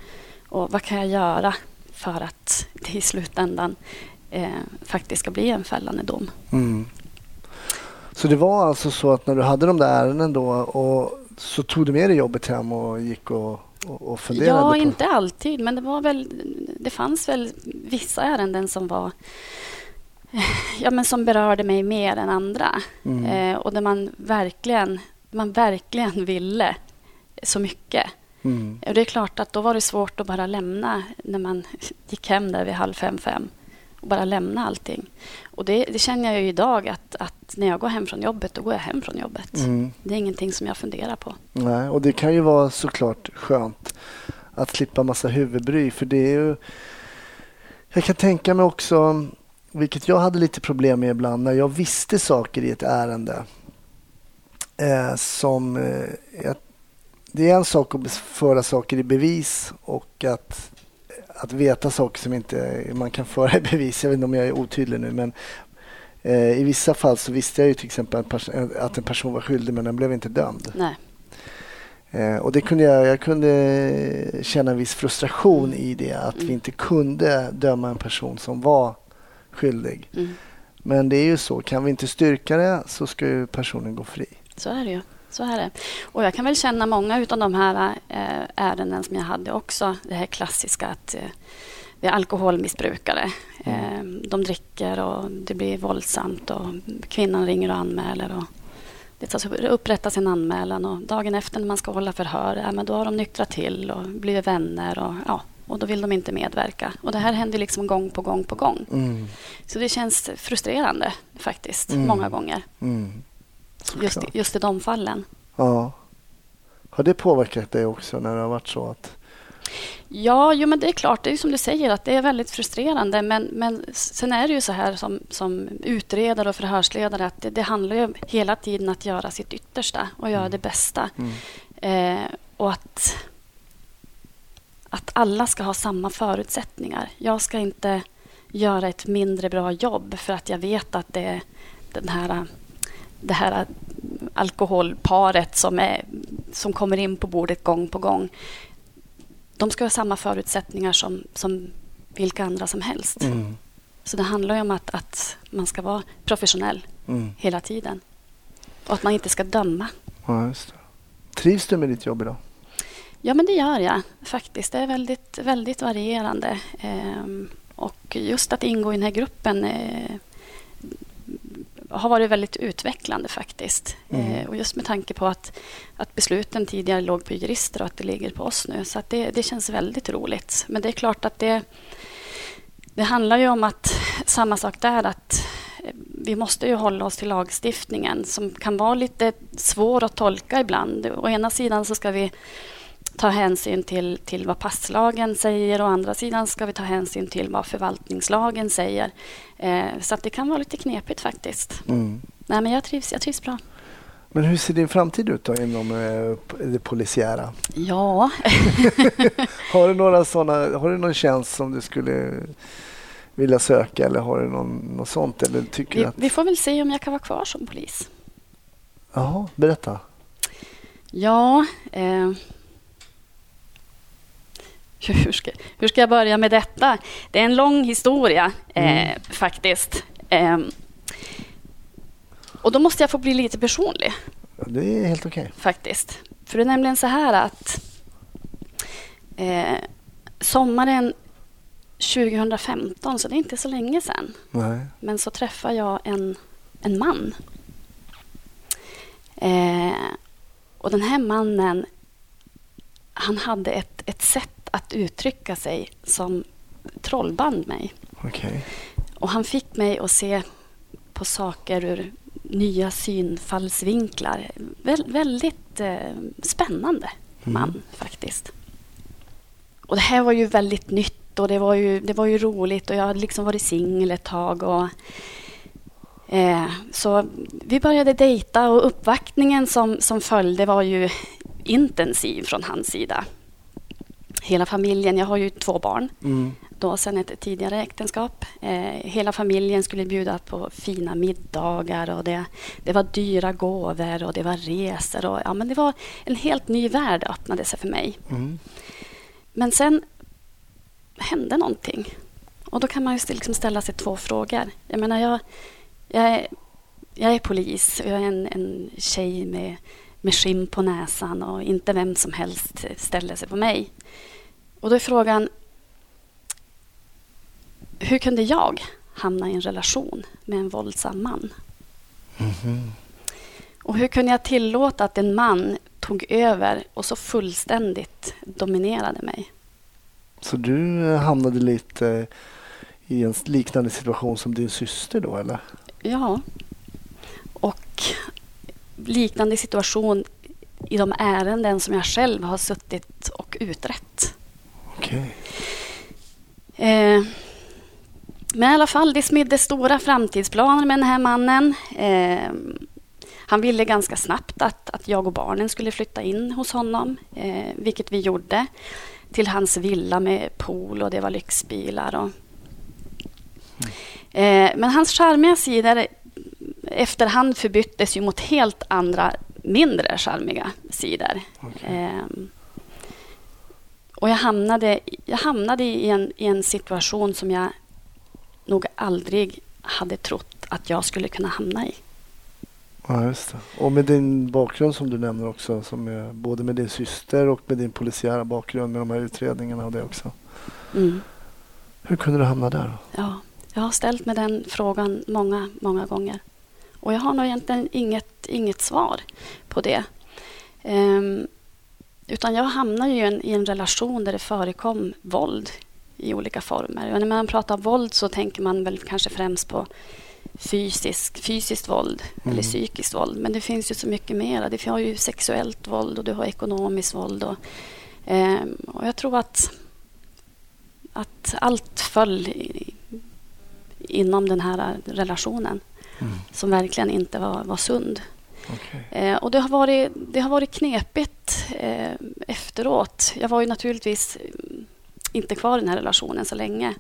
och vad kan jag göra för att det i slutändan eh, faktiskt ska bli en fällande dom? Mm. Så det var alltså så att när du hade de där ärenden då och så tog du med dig jobbet hem och gick och, och, och funderade? Ja, på... inte alltid, men det, var väl, det fanns väl vissa ärenden som var ja, men som berörde mig mer än andra. Mm. Eh, och där man verkligen, man verkligen ville så mycket. Mm. Och det är klart att då var det svårt att bara lämna när man gick hem där vid halv fem, fem och bara lämna allting. Och det, det känner jag ju idag att, att när jag går hem från jobbet, då går jag hem från jobbet. Mm. Det är ingenting som jag funderar på. Nej, och det kan ju vara såklart skönt att slippa massa huvudbry för det är ju... Jag kan tänka mig också, vilket jag hade lite problem med ibland, när jag visste saker i ett ärende eh, som... Eh, jag, det är en sak att föra saker i bevis och att, att veta saker som inte man kan föra i bevis. Jag vet inte om jag är otydlig nu men eh, i vissa fall så visste jag ju till exempel att, en person var skyldig men den blev inte dömd. Nej. Eh, och det kunde jag, jag kunde känna en viss frustration i det, att vi inte kunde döma en person som var skyldig. Mm. Men det är ju så, kan vi inte styrka det så ska ju personen gå fri. Så är det ju. Så är det. Och jag kan väl känna många av de här eh, ärenden som jag hade också. Det här klassiska att eh, det är alkoholmissbrukare. Eh, de dricker och det blir våldsamt och kvinnan ringer och anmäler. Och det tas upp- upprättas en anmälan och dagen efter när man ska hålla förhör, ja, men då har de nyktrat till och blivit vänner och, ja, och då vill de inte medverka. Och det här händer liksom gång på gång på gång. Mm. Så det känns frustrerande faktiskt, Mm. många gånger. Mm. Just, just i de fallen. Ja. Har det påverkat dig också när det har varit så att... Ja, jo, men det är klart. Det är som du säger att det är väldigt frustrerande. Men, men sen är det ju så här som, som utredare och förhörsledare att det, det handlar ju hela tiden att göra sitt yttersta och göra det bästa. Eh, och att, att alla ska ha samma förutsättningar. Jag ska inte göra ett mindre bra jobb för att jag vet att det är den här, det här alkoholparet som, är, som kommer in på bordet gång på gång de ska ha samma förutsättningar som, som vilka andra som helst. Mm. Så det handlar ju om att, att man ska vara professionell Mm. hela tiden. Och att man inte ska döma. Ja. Trivs du med ditt jobb idag? Ja, men det gör jag faktiskt. Det är väldigt, väldigt varierande. Ehm, och just att ingå i den här gruppen eh, har varit väldigt utvecklande faktiskt. Mm. Eh, och just med tanke på att, att besluten tidigare låg på jurister och att det ligger på oss nu. Så det, det känns väldigt roligt. Men det är klart att det, det handlar ju om att samma sak där att eh, vi måste ju hålla oss till lagstiftningen som kan vara lite svår att tolka ibland. Å ena sidan så ska vi ta hänsyn till, till vad passlagen säger och å andra sidan ska vi ta hänsyn till vad förvaltningslagen säger. Eh, så att det kan vara lite knepigt faktiskt. Mm. Nej, men jag trivs, jag trivs bra. Men hur ser din framtid ut då inom eh, det polisiära? Ja, Har du, några såna, har du någon tjänst som du skulle vilja söka eller har du någon, något sånt? Eller tycker vi, att... vi får väl se om jag kan vara kvar som polis. Jaha, berätta. Ja, eh, hur, ska, hur ska jag börja med detta? Det är en lång historia eh, faktiskt. Eh, och då måste jag få bli lite personlig Det är helt okej. faktiskt. För det är nämligen så här att eh, sommaren 2015, så det är inte så länge sedan, Nej. men så träffade jag en, en man. Eh, och den här mannen, han hade ett, ett sätt att uttrycka sig som trollband mig. Okej. Och han fick mig att se på saker ur nya synfallsvinklar. Vä väldigt eh, spännande man faktiskt. Och det här var ju väldigt nytt och det var ju, det var ju roligt och jag hade liksom varit singel ett tag. Och, eh, så vi började dejta och uppvaktningen som, som följde var ju intensiv från hans sida. Hela familjen, jag har ju två barn Mm. då sen ett tidigare äktenskap. Eh, hela familjen skulle bjuda på fina middagar och det, det var dyra gåvor och det var resor. Och, ja, men det var en helt ny värld öppnade sig för mig. Mm. Men sen hände någonting. Och då kan man ju liksom ställa sig två frågor. Jag menar, jag, jag, är, jag är polis och jag är en, en tjej med, med skinn på näsan och inte vem som helst ställer sig på mig. Och då är frågan, hur kunde jag hamna i en relation med en våldsam man? Mhm. Och hur kunde jag tillåta att en man tog över och så fullständigt dominerade mig? Så du eh, hamnade lite i en liknande situation som din syster då eller? Ja. Och liknande situation i de ärenden som jag själv har suttit och utrett. Okej. Eh, men i alla fall, det smidde stora framtidsplaner med den här mannen. Eh, han ville ganska snabbt att, att jag och barnen skulle flytta in hos honom, eh, vilket vi gjorde. Till hans villa med pool och det var lyxbilar. Och, eh, men hans charmiga sidor efterhand förbyttes ju mot helt andra, mindre charmiga sidor. Eh, och jag hamnade, jag hamnade i, en, i en situation som jag nog aldrig hade trott att jag skulle kunna hamna i. Ja, just det. Och med din bakgrund som du nämner också, som både med din syster och med din polisiära bakgrund med de här utredningarna och det också. Mm. Hur kunde du hamna där? Då? Ja, jag har ställt mig den frågan många, många gånger. Och jag har nog egentligen inget, inget svar på det. Ehm, utan jag hamnade ju i en, i en relation där det förekom våld i olika former. Och när man pratar våld så tänker man väl kanske främst på fysisk, fysiskt våld Mm. eller psykiskt våld. Men det finns ju så mycket mer. Det har ju sexuellt våld och du har ekonomiskt våld. Och, ehm, och jag tror att, att allt föll i, inom den här relationen Mm. som verkligen inte var, var sund. Okej. Eh, och det har varit, det har varit knepigt eh, efteråt. Jag var ju naturligtvis mm, inte kvar i den här relationen så länge,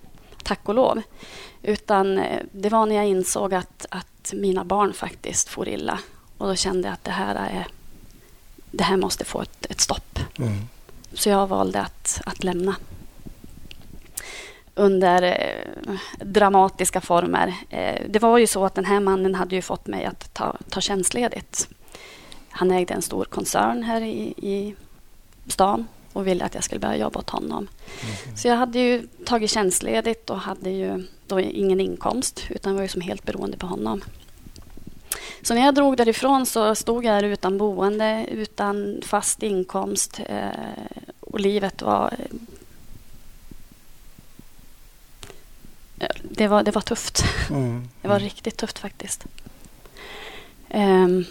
tack och lov. Utan eh, det var när jag insåg att, att mina barn faktiskt får illa. Och då kände jag att det här, är, det här måste få ett, ett stopp. Mm. Så jag valde att, att lämna. Under eh, dramatiska former. Eh, det var ju så att den här mannen hade ju fått mig att ta, ta tjänstledigt. Han ägde en stor koncern här i, i stan och ville att jag skulle börja jobba åt honom. Så jag hade ju tagit tjänstledigt och hade ju då ingen inkomst utan var ju som helt beroende på honom. Så när jag drog därifrån så stod jag där utan boende, utan fast inkomst eh, och livet var det var, det var tufft. Mm. Det var riktigt tufft faktiskt. Ehm.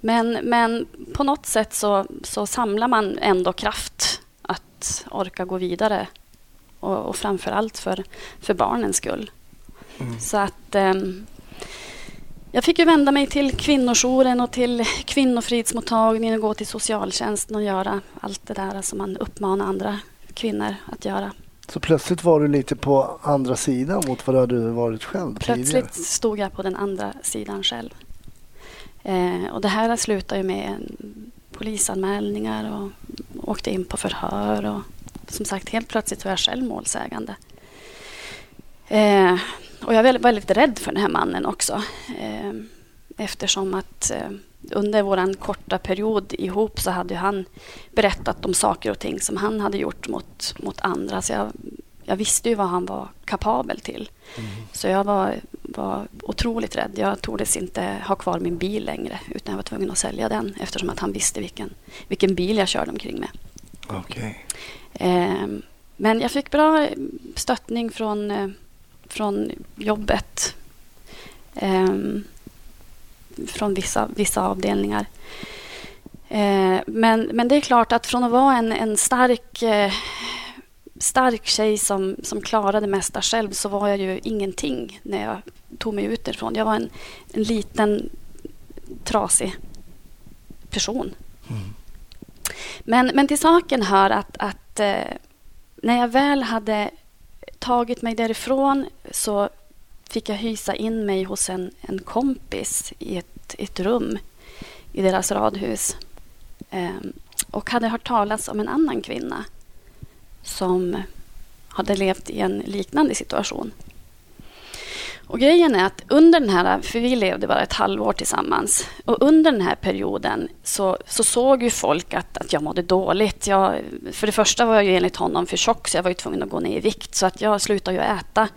Men, men på något sätt så, så samlar man ändå kraft att orka gå vidare. Och, och framför allt för, för barnens skull. Mm. Så att eh, jag fick ju vända mig till kvinnojouren och till kvinnofridsmottagningen och gå till socialtjänsten och göra allt det där som man uppmanar andra kvinnor att göra. Så plötsligt var du lite på andra sidan mot vad du hade varit själv Plötsligt tidigare? stod jag på den andra sidan själv. Eh, och det här slutade ju med polisanmälningar och åkte in på förhör. Och, som sagt, helt plötsligt var jag själv målsägande. Eh, och jag var väldigt, väldigt rädd för den här mannen också. Eh, eftersom att eh, under vår korta period ihop så hade han berättat om saker och ting som han hade gjort mot, mot andra. Så jag, jag visste ju vad han var kapabel till. Mm. Så jag var, var otroligt rädd. Jag tordes inte ha kvar min bil längre utan jag var tvungen att sälja den eftersom att han visste vilken, vilken bil jag körde omkring med. Okej. Eh, men jag fick bra stöttning från, eh, från jobbet. Eh, från vissa, vissa avdelningar. Eh, men, men det är klart att från att vara en, en stark, eh, stark tjej som, som klarade det mesta själv så var jag ju ingenting när jag tog mig ut därifrån. Jag var en, en liten trasig person. Mm. Men, men till saken hör att, att eh, när jag väl hade tagit mig därifrån så fick jag hysa in mig hos en, en kompis i ett, ett rum i deras radhus. Eh, och hade hört talas om en annan kvinna som hade levt i en liknande situation. Och grejen är att under den här, för vi levde bara ett halvår tillsammans, och under den här perioden så, så såg ju folk att, att jag mådde dåligt. Jag, för det första var jag ju enligt honom för tjock så jag var ju tvungen att gå ner i vikt så att jag slutade ju äta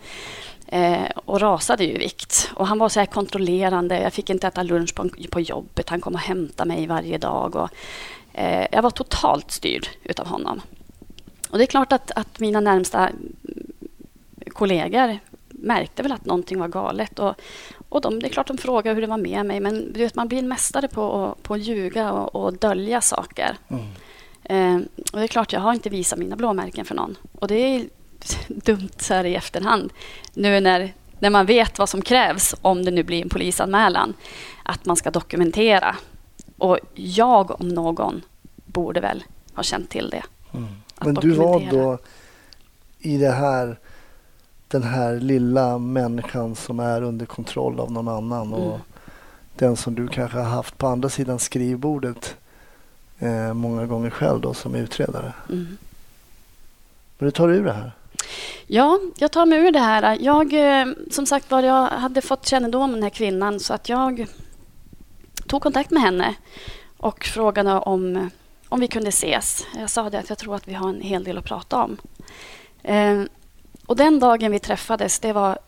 eh, och rasade ju i vikt. Och han var så här kontrollerande. Jag fick inte äta lunch på, på jobbet. Han kom och hämtade mig varje dag. Och, eh, jag var totalt styrd utav honom. Och det är klart att, att mina närmsta kollegor märkte väl att någonting var galet. Och, och de, det är klart de frågade hur det var med mig. Men du vet, man blir en mästare på, på att ljuga och, och dölja saker. Mm. Eh, och det är klart, jag har inte visat mina blåmärken för någon. Och det är dumt så här i efterhand. Nu när, när man vet vad som krävs om det nu blir en polisanmälan. Att man ska dokumentera. Och jag om någon borde väl ha känt till det. Mm. Men du var då i det här, den här lilla människan som är under kontroll av någon annan och Mm. den som du kanske har haft på andra sidan skrivbordet eh, många gånger själv då som utredare. Mm. Men du tar ur det här? Ja, jag tar mig ur det här. Jag, eh, som sagt var, jag hade fått kännedom om den här kvinnan så att jag tog kontakt med henne och frågade om, om vi kunde ses. Jag sa det att jag tror att vi har en hel del att prata om. Eh, och den dagen vi träffades, det var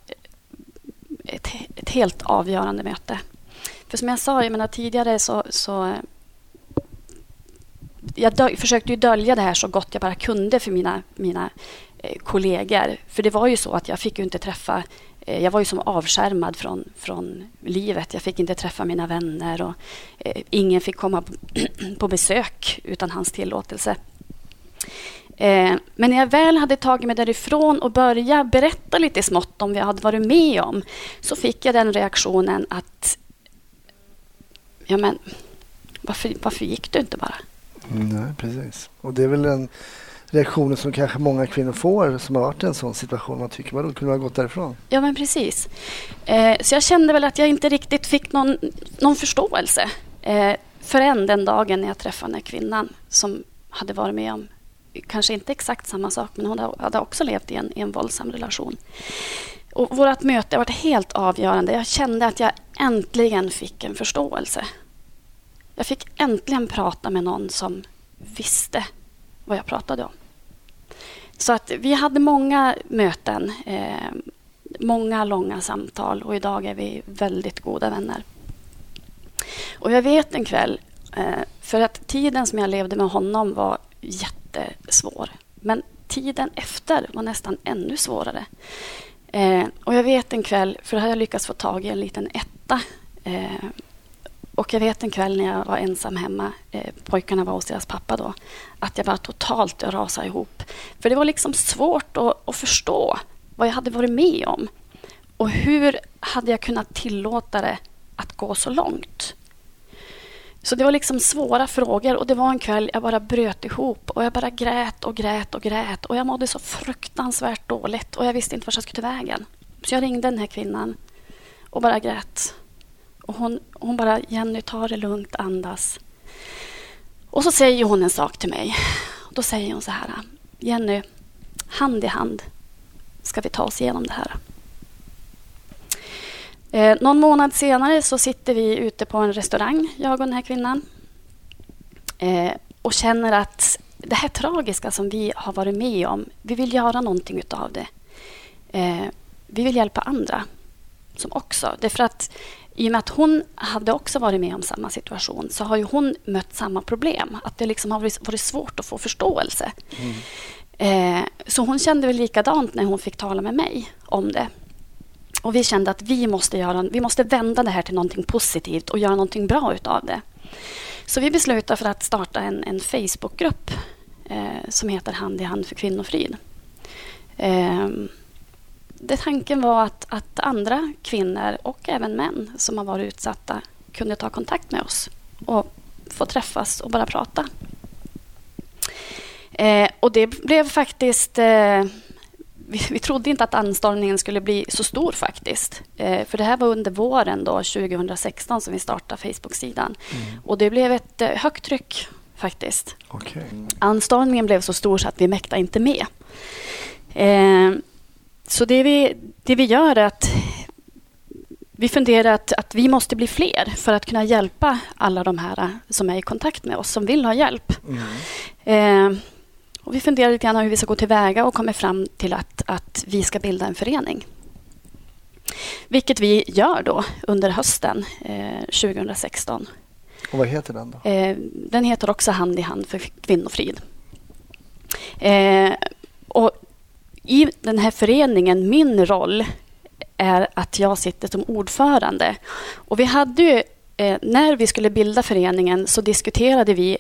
ett, ett helt avgörande möte. För som jag sa, jag menar, tidigare så, så jag dö- försökte ju dölja det här så gott jag bara kunde för mina, mina Eh, kollegor. För det var ju så att jag fick ju inte träffa... Eh, jag var ju som avskärmad från, från livet. Jag fick inte träffa mina vänner och eh, ingen fick komma på, på besök utan hans tillåtelse. Eh, men när jag väl hade tagit mig därifrån och börjat berätta lite smått om vad jag hade varit med om så fick jag den reaktionen att... Ja, men varför, varför gick du inte bara? Nej, precis. Och det är väl en Reaktioner som kanske många kvinnor får som har varit i en sån situation. Man tycker, vadå, kunde man ha gått därifrån? Ja, men precis. Eh, så jag kände väl att jag inte riktigt fick någon, någon förståelse eh, förrän den dagen när jag träffade den här kvinnan som hade varit med om kanske inte exakt samma sak, men hon hade också levt i en, i en våldsam relation. Och vårt möte var helt avgörande. Jag kände att jag äntligen fick en förståelse. Jag fick äntligen prata med någon som visste vad jag pratade om. Så att vi hade många möten, eh, många långa samtal och idag är vi väldigt goda vänner. Och jag vet en kväll, eh, för att tiden som jag levde med honom var jättesvår. Men tiden efter var nästan ännu svårare. Eh, och jag vet en kväll, för då hade jag lyckats få tag i en liten etta. Eh, och jag vet en kväll när jag var ensam hemma, eh, pojkarna var hos deras pappa då, att jag bara totalt rasade ihop. För det var liksom svårt att, att förstå vad jag hade varit med om. Och hur hade jag kunnat tillåta det att gå så långt? Så det var liksom svåra frågor och det var en kväll jag bara bröt ihop och jag bara grät och grät och grät och jag mådde så fruktansvärt dåligt och jag visste inte vart jag skulle ta vägen. Så jag ringde den här kvinnan och bara grät. Och hon, hon bara, Jenny, ta det lugnt, andas. Och så säger hon en sak till mig. Då säger hon så här, Jenny, hand i hand ska vi ta oss igenom det här. Eh, någon månad senare så sitter vi ute på en restaurang, jag och den här kvinnan. Eh, och känner att det här tragiska som vi har varit med om, vi vill göra någonting utav det. Eh, vi vill hjälpa andra som också. Därför att i och med att hon hade också varit med om samma situation så har ju hon mött samma problem. Att det liksom har varit svårt att få förståelse. Mm. Eh, så hon kände väl likadant när hon fick tala med mig om det. Och vi kände att vi måste, göra, vi måste vända det här till någonting positivt och göra någonting bra utav det. Så vi beslutade för att starta en, en Facebookgrupp eh, som heter Hand i hand för kvinnofrid. Eh, det tanken var att, att andra kvinnor och även män som har varit utsatta kunde ta kontakt med oss och få träffas och bara prata. Eh, och det blev faktiskt... Eh, vi, vi, trodde inte att anstormningen skulle bli så stor faktiskt. Eh, för det här var under våren då, 2016 som vi startade Facebook-sidan. Mm. Och det blev ett eh, högt tryck faktiskt. Okay. Anstormningen blev så stor så att vi mäktade inte med. Så det vi, det vi gör är att vi funderar att, att vi måste bli fler för att kunna hjälpa alla de här som är i kontakt med oss, som vill ha hjälp. Mm. Eh, och vi funderar lite grann hur vi ska gå tillväga och kommer fram till att, att vi ska bilda en förening. Vilket vi gör då under hösten eh, 2016. Och vad heter den då? Eh, den heter också Hand i hand för kvinnofrid. Eh, och i den här föreningen, min roll är att jag sitter som ordförande. Och vi hade ju, eh, när vi skulle bilda föreningen så diskuterade vi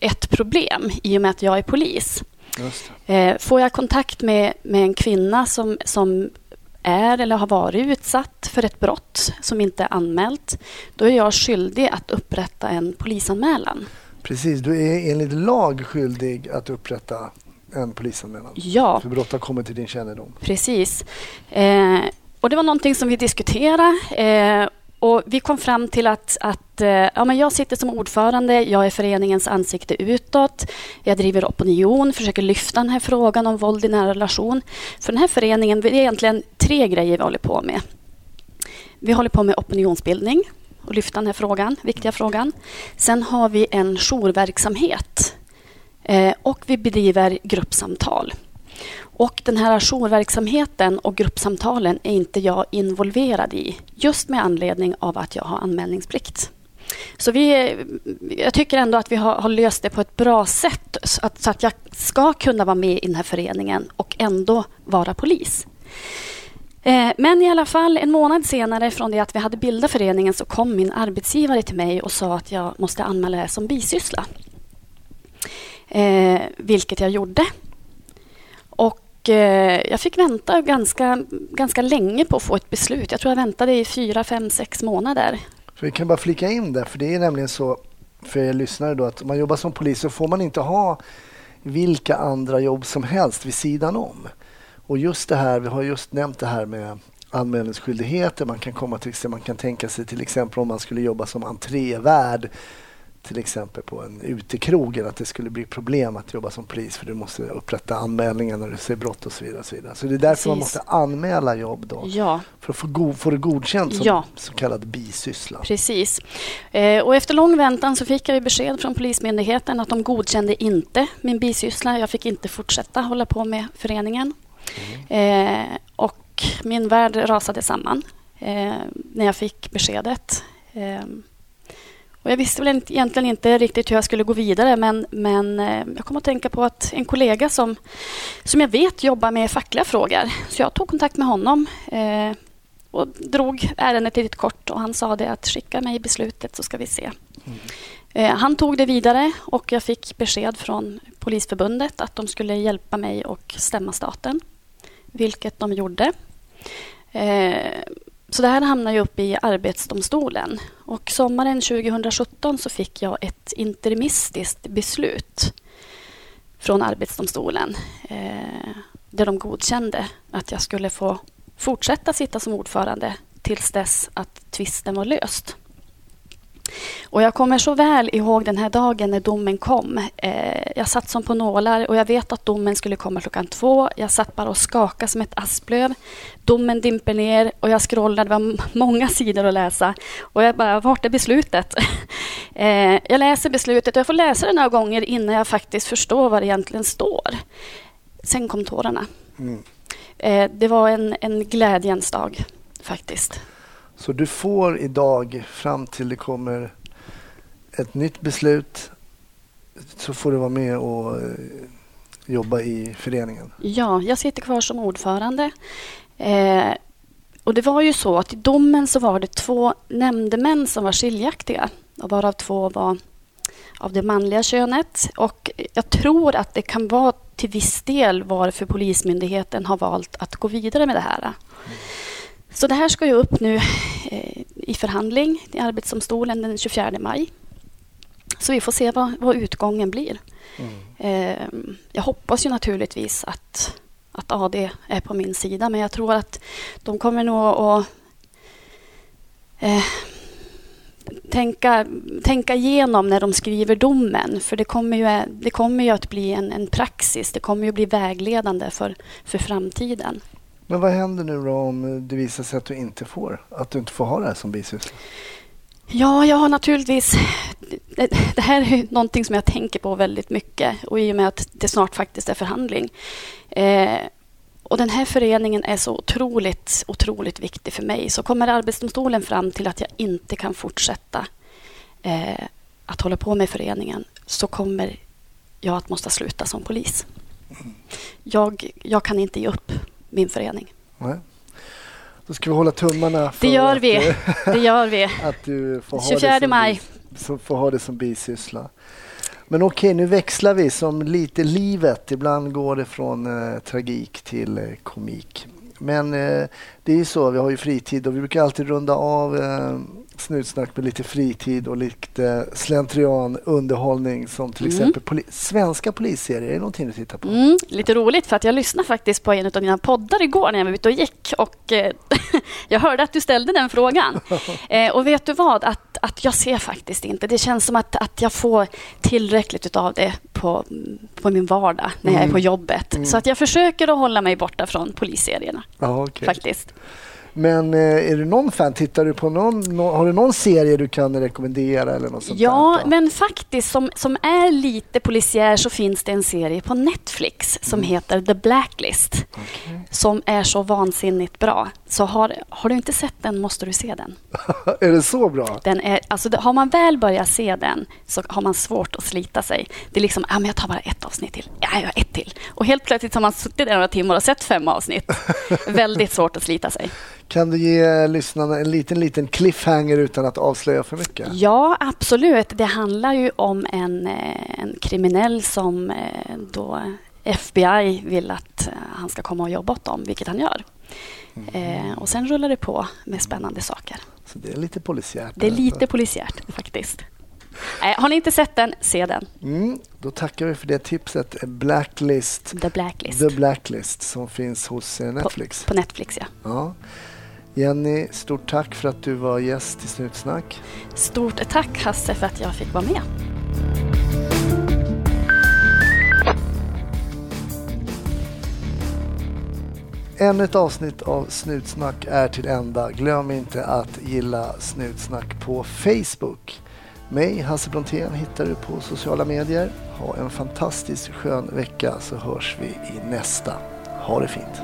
ett problem i och med att jag är polis. Eh, får jag kontakt med, med en kvinna som, som är eller har varit utsatt för ett brott som inte är anmält, då är jag skyldig att upprätta en polisanmälan. Precis, du är enligt lag skyldig att upprätta en polisanmälan? Ja. För brott har kommit till din kännedom? Precis. Eh, och det var någonting som vi diskuterade. Eh, och vi kom fram till att, att eh, ja, men jag sitter som ordförande, jag är föreningens ansikte utåt. Jag driver opinion, försöker lyfta den här frågan om våld i nära relation. För den här föreningen, det är egentligen tre grejer vi håller på med. Vi håller på med opinionsbildning och lyfta den här frågan, viktiga frågan. Sen har vi en jourverksamhet Eh, och vi bedriver gruppsamtal. Och den här jourverksamheten och gruppsamtalen är inte jag involverad i just med anledning av att jag har anmälningsplikt. Så vi, jag tycker ändå att vi har, har löst det på ett bra sätt så att, så att, jag ska kunna vara med i den här föreningen och ändå vara polis. Eh, men i alla fall, en månad senare från det att vi hade bildat föreningen så kom min arbetsgivare till mig och sa att jag måste anmäla det som bisyssla. Eh, vilket jag gjorde. Och eh, jag fick vänta ganska, ganska länge på att få ett beslut. Jag tror jag väntade i fyra, fem, sex månader. Så vi kan bara flika in där, för det är nämligen så för er lyssnare då att om man jobbar som polis så får man inte ha vilka andra jobb som helst vid sidan om. Och just det här, vi har just nämnt det här med anmälningsskyldigheter. Man kan komma till man kan tänka sig till exempel om man skulle jobba som entrévärd till exempel på en utekrog att det skulle bli problem att jobba som polis för du måste upprätta anmälningar när du ser brott och så vidare. Och så, vidare. så det är därför Precis. man måste anmäla jobb då ja. för att få, go få det godkänt som ja. så kallad bisyssla. Precis. Eh, och efter lång väntan så fick jag besked från Polismyndigheten att de godkände inte min bisyssla. Jag fick inte fortsätta hålla på med föreningen. Mm. Eh, och min värld rasade samman eh, när jag fick beskedet. Och jag visste väl egentligen inte riktigt hur jag skulle gå vidare men, men eh, jag kom att tänka på att en kollega som, som jag vet jobbar med fackliga frågor så jag tog kontakt med honom. Eh, och drog ärendet lite kort och han sa det att skicka mig beslutet så ska vi se. Eh, han tog det vidare och jag fick besked från Polisförbundet att de skulle hjälpa mig och stämma staten, vilket de gjorde. Eh, så det här hamnade ju uppe i Arbetsdomstolen. Och sommaren 2017 så fick jag ett interimistiskt beslut från Arbetsdomstolen eh, där de godkände att jag skulle få fortsätta sitta som ordförande tills dess att tvisten var löst. Och jag kommer så väl ihåg den här dagen när domen kom. Eh, jag satt som på nålar och jag vet att domen skulle komma klockan två. Jag satt bara och skakade som ett asplöv. Domen dimper ner och jag scrollade. Det var många sidor att läsa. Och jag bara, vart är beslutet? eh, jag läser beslutet och jag får läsa det några gånger innan jag faktiskt förstår vad det egentligen står. Sen kom tårarna. Mm. Eh, det var en, en glädjens dag faktiskt. Så du får idag fram till det kommer ett nytt beslut så får du vara med och eh, jobba i föreningen? Ja, jag sitter kvar som ordförande. Eh, och det var ju så att i domen så var det två nämndemän som var skiljaktiga och varav två var av det manliga könet. Och jag tror att det kan vara till viss del varför Polismyndigheten har valt att gå vidare med det här. Mm. Så det här ska ju upp nu eh, i förhandling i Arbetsdomstolen den 24 maj. Så vi får se vad, vad utgången blir. Mm. Eh, jag hoppas ju naturligtvis att, att AD är på min sida men jag tror att de kommer nog att eh, tänka, tänka igenom när de skriver domen. För det kommer ju, det kommer ju att bli en, en praxis. Det kommer ju att bli vägledande för, för framtiden. Men vad händer nu då om det visar sig att du inte får, att du inte får ha det här som bisyssla? Ja, jag har naturligtvis... Det, här är någonting som jag tänker på väldigt mycket och i och med att det snart faktiskt är förhandling. Eh, och den här föreningen är så otroligt, otroligt viktig för mig. Så kommer Arbetsdomstolen fram till att jag inte kan fortsätta eh, att hålla på med föreningen så kommer jag att måste sluta som polis. Jag, jag kan inte ge upp min förening. Nej. Då ska vi hålla tummarna för det gör att, vi. Det gör vi. att du får 24 ha det maj. Som, får ha det som bisyssla. Men okej, nu växlar vi som lite livet. Ibland går det från eh, tragik till eh, komik. Men eh, det är ju så, vi har ju fritid och vi brukar alltid runda av eh, snutsnack med lite fritid och lite slentrian underhållning som till mm. exempel poli svenska polisserier. Är det någonting du tittar på? Mm, lite roligt för att jag lyssnade faktiskt på en av dina poddar igår när jag var ute och gick och eh, jag hörde att du ställde den frågan. eh, och vet du vad? Att, att jag ser faktiskt inte. Det känns som att, att jag får tillräckligt av det på, på min vardag när jag är på mm. jobbet. Mm. Så att jag försöker att hålla mig borta från polisserierna. Ah, okay. Faktiskt. Men eh, är du någon fan? Tittar du på någon, har du någon serie du kan rekommendera? Eller något sånt ja, där? men faktiskt som, som är lite polisiär så finns det en serie på Netflix som mm. heter The Blacklist. Okay. Som är så vansinnigt bra. Så har, har du inte sett den måste du se den. är det så bra? Den är, alltså, har man väl börjat se den så har man svårt att slita sig. Det är liksom, ja, men jag tar bara ett avsnitt till. Ja, jag har ett till. Och helt plötsligt har man suttit där några timmar och sett fem avsnitt. Väldigt svårt att slita sig. Kan du ge lyssnarna en liten, liten cliffhanger utan att avslöja för mycket? Ja, absolut. Det handlar ju om en, eh, en kriminell som eh, då FBI vill att eh, han ska komma och jobba åt dem, vilket han gör. Mm. och sen rullar det på med spännande saker. Så det är lite polisiärt? Det är lite polisiärt faktiskt. har ni inte sett den, se den. Mm, då tackar vi för det tipset. Blacklist. The Blacklist. The Blacklist som finns hos Netflix. På, på Netflix, ja. ja. Jenny, stort tack för att du var gäst i Snutsnack. Stort tack Hasse för att jag fick vara med. Ännu ett avsnitt av Snutsnack är till ända. Glöm inte att gilla Snutsnack på Facebook. Mig, Hasse Brontén, hittar du på sociala medier. Ha en fantastiskt skön vecka så hörs vi i nästa. Ha det fint.